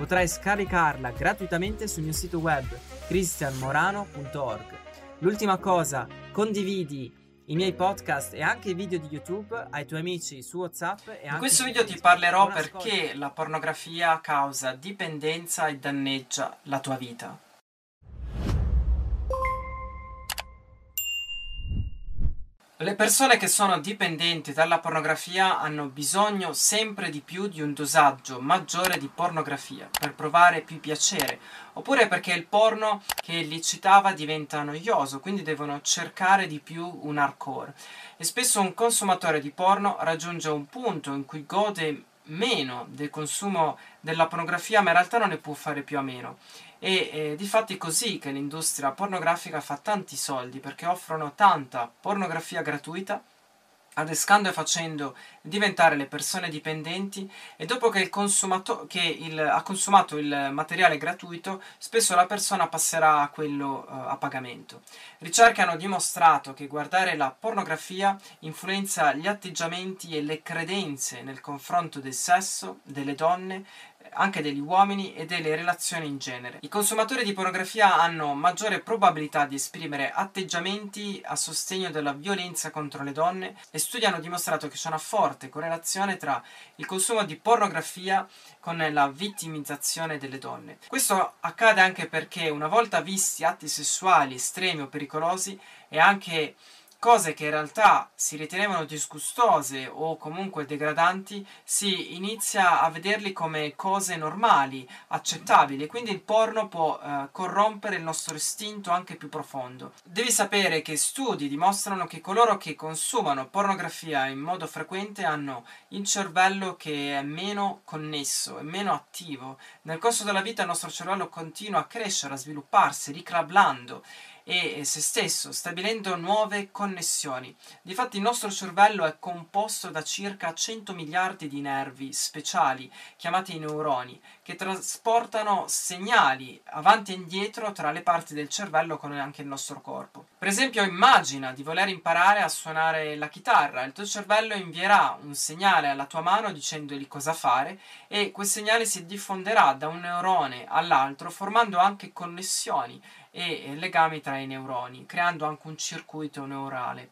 Potrai scaricarla gratuitamente sul mio sito web cristianmorano.org. L'ultima cosa, condividi i miei podcast e anche i video di YouTube ai tuoi amici su WhatsApp. E In questo video ti parlerò perché la pornografia causa dipendenza e danneggia la tua vita. Le persone che sono dipendenti dalla pornografia hanno bisogno sempre di più di un dosaggio maggiore di pornografia per provare più piacere, oppure perché il porno che li citava diventa noioso, quindi devono cercare di più un hardcore. E spesso un consumatore di porno raggiunge un punto in cui gode meno del consumo della pornografia, ma in realtà non ne può fare più a meno. E eh, difatti è così che l'industria pornografica fa tanti soldi perché offrono tanta pornografia gratuita adescando e facendo diventare le persone dipendenti e dopo che, il che il, ha consumato il materiale gratuito spesso la persona passerà a quello uh, a pagamento. Ricerche hanno dimostrato che guardare la pornografia influenza gli atteggiamenti e le credenze nel confronto del sesso, delle donne, anche degli uomini e delle relazioni in genere. I consumatori di pornografia hanno maggiore probabilità di esprimere atteggiamenti a sostegno della violenza contro le donne e studi hanno dimostrato che c'è una forte correlazione tra il consumo di pornografia con la vittimizzazione delle donne. Questo accade anche perché una volta visti atti sessuali estremi o pericolosi è anche cose che in realtà si ritenevano disgustose o comunque degradanti, si inizia a vederli come cose normali, accettabili, quindi il porno può eh, corrompere il nostro istinto anche più profondo. Devi sapere che studi dimostrano che coloro che consumano pornografia in modo frequente hanno il cervello che è meno connesso, è meno attivo. Nel corso della vita il nostro cervello continua a crescere, a svilupparsi, riclablando e se stesso, stabilendo nuove connessioni. Difatti il nostro cervello è composto da circa 100 miliardi di nervi speciali, chiamati neuroni, che trasportano segnali avanti e indietro tra le parti del cervello con anche il nostro corpo. Per esempio, immagina di voler imparare a suonare la chitarra, il tuo cervello invierà un segnale alla tua mano dicendogli cosa fare e quel segnale si diffonderà da un neurone all'altro formando anche connessioni e legami tra i neuroni, creando anche un circuito neurale.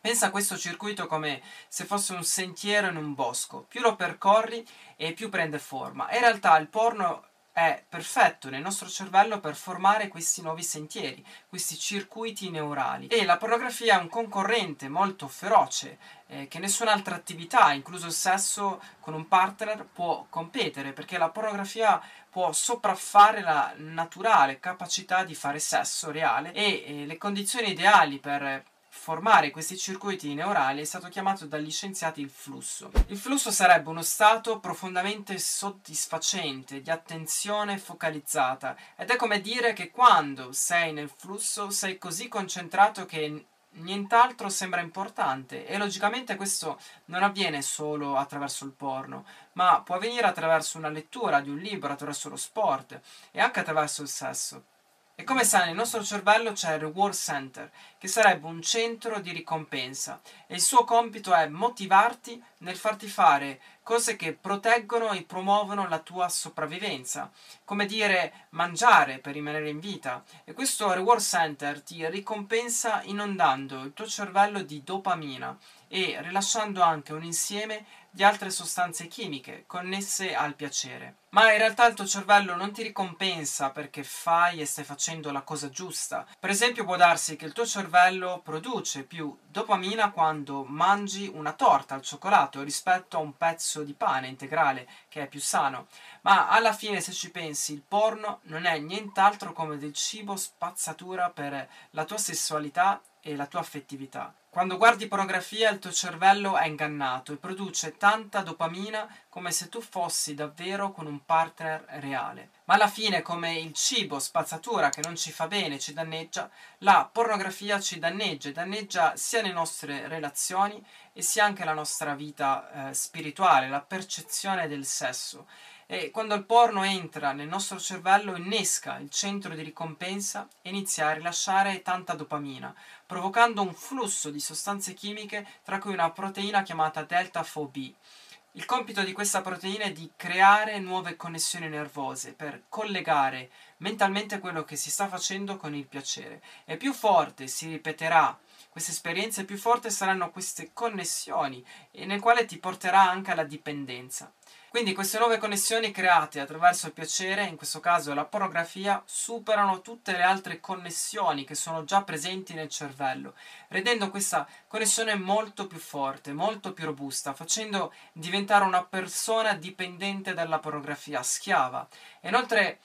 Pensa a questo circuito come se fosse un sentiero in un bosco, più lo percorri e più prende forma. in realtà il porno è perfetto nel nostro cervello per formare questi nuovi sentieri, questi circuiti neurali. E la pornografia è un concorrente molto feroce eh, che nessun'altra attività, incluso il sesso con un partner, può competere, perché la pornografia può sopraffare la naturale capacità di fare sesso reale e eh, le condizioni ideali per formare questi circuiti neurali è stato chiamato dagli scienziati il flusso. Il flusso sarebbe uno stato profondamente soddisfacente, di attenzione focalizzata, ed è come dire che quando sei nel flusso sei così concentrato che nient'altro sembra importante e logicamente questo non avviene solo attraverso il porno, ma può avvenire attraverso una lettura di un libro, attraverso lo sport e anche attraverso il sesso. E come sai, nel nostro cervello c'è il Reward Center, che sarebbe un centro di ricompensa, e il suo compito è motivarti nel farti fare cose che proteggono e promuovono la tua sopravvivenza, come dire mangiare per rimanere in vita. E questo Reward Center ti ricompensa inondando il tuo cervello di dopamina e rilasciando anche un insieme di altre sostanze chimiche connesse al piacere. Ma in realtà il tuo cervello non ti ricompensa perché fai e stai facendo la cosa giusta. Per esempio può darsi che il tuo cervello produce più dopamina quando mangi una torta al cioccolato rispetto a un pezzo di pane integrale che è più sano. Ma alla fine se ci pensi il porno non è nient'altro come del cibo spazzatura per la tua sessualità e la tua affettività. Quando guardi pornografia il tuo cervello è ingannato e produce tanta dopamina come se tu fossi davvero con un partner reale. Ma alla fine, come il cibo, spazzatura che non ci fa bene, ci danneggia, la pornografia ci danneggia e danneggia sia le nostre relazioni e sia anche la nostra vita eh, spirituale, la percezione del sesso. E quando il porno entra nel nostro cervello innesca il centro di ricompensa e inizia a rilasciare tanta dopamina, provocando un flusso di sostanze chimiche tra cui una proteina chiamata delta FOB. Il compito di questa proteina è di creare nuove connessioni nervose per collegare mentalmente quello che si sta facendo con il piacere. E più forte si ripeterà queste esperienze, più forti saranno queste connessioni, e nel quale ti porterà anche alla dipendenza. Quindi queste nuove connessioni create attraverso il piacere, in questo caso la pornografia, superano tutte le altre connessioni che sono già presenti nel cervello, rendendo questa connessione molto più forte, molto più robusta, facendo diventare una persona dipendente dalla pornografia, schiava. E inoltre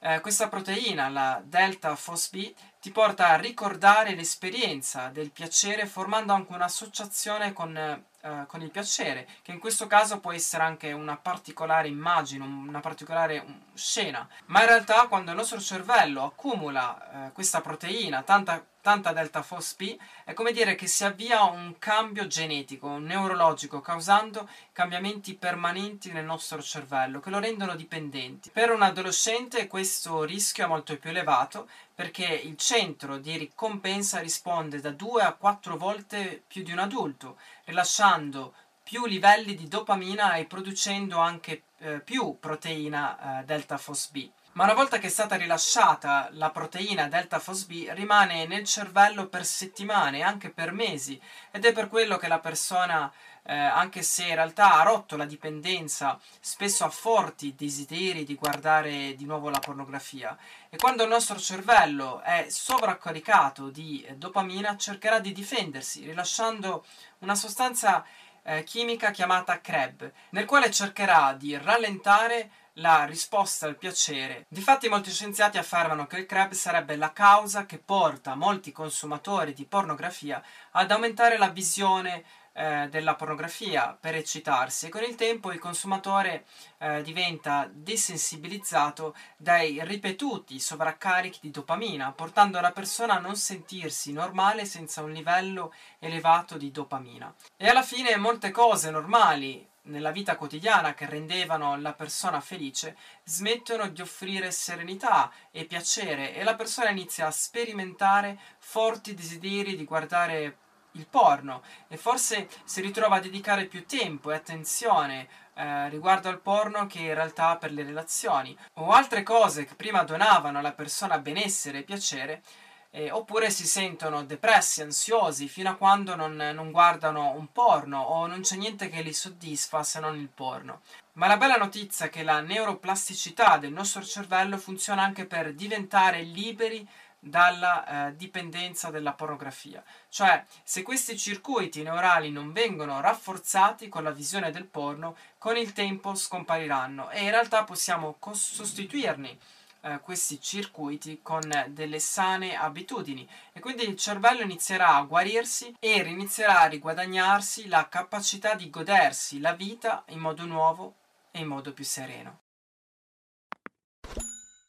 eh, questa proteina, la delta FOSB, ti porta a ricordare l'esperienza del piacere formando anche un'associazione con eh, con il piacere, che in questo caso può essere anche una particolare immagine, una particolare scena, ma in realtà quando il nostro cervello accumula eh, questa proteina, tanta tanta delta FOSP, è come dire che si avvia un cambio genetico, neurologico, causando cambiamenti permanenti nel nostro cervello che lo rendono dipendenti. Per un adolescente questo rischio è molto più elevato perché il centro di ricompensa risponde da 2 a 4 volte più di un adulto, rilasciando più livelli di dopamina e producendo anche eh, più proteina eh, delta FOSB ma una volta che è stata rilasciata la proteina delta FOSB rimane nel cervello per settimane, anche per mesi, ed è per quello che la persona, eh, anche se in realtà ha rotto la dipendenza, spesso ha forti desideri di guardare di nuovo la pornografia. E quando il nostro cervello è sovraccaricato di dopamina, cercherà di difendersi, rilasciando una sostanza eh, chimica chiamata CREB, nel quale cercherà di rallentare la risposta al piacere. Difatti molti scienziati affermano che il crab sarebbe la causa che porta molti consumatori di pornografia ad aumentare la visione eh, della pornografia per eccitarsi e con il tempo il consumatore eh, diventa desensibilizzato dai ripetuti sovraccarichi di dopamina, portando la persona a non sentirsi normale senza un livello elevato di dopamina. E alla fine molte cose normali nella vita quotidiana che rendevano la persona felice smettono di offrire serenità e piacere e la persona inizia a sperimentare forti desideri di guardare il porno e forse si ritrova a dedicare più tempo e attenzione eh, riguardo al porno che in realtà per le relazioni o altre cose che prima donavano alla persona benessere e piacere eh, oppure si sentono depressi, ansiosi, fino a quando non, non, guardano un porno o non c'è niente che li soddisfa se non il porno. Ma la bella notizia è che la neuroplasticità del nostro cervello funziona anche per diventare liberi dalla eh, dipendenza dalla pornografia. Cioè, se questi circuiti neurali non vengono rafforzati con la visione del porno, con il tempo scompariranno e in realtà possiamo sostituirli eh, questi circuiti con delle sane abitudini e quindi il cervello inizierà a guarirsi e inizierà a riguadagnarsi la capacità di godersi la vita in modo nuovo e in modo più sereno.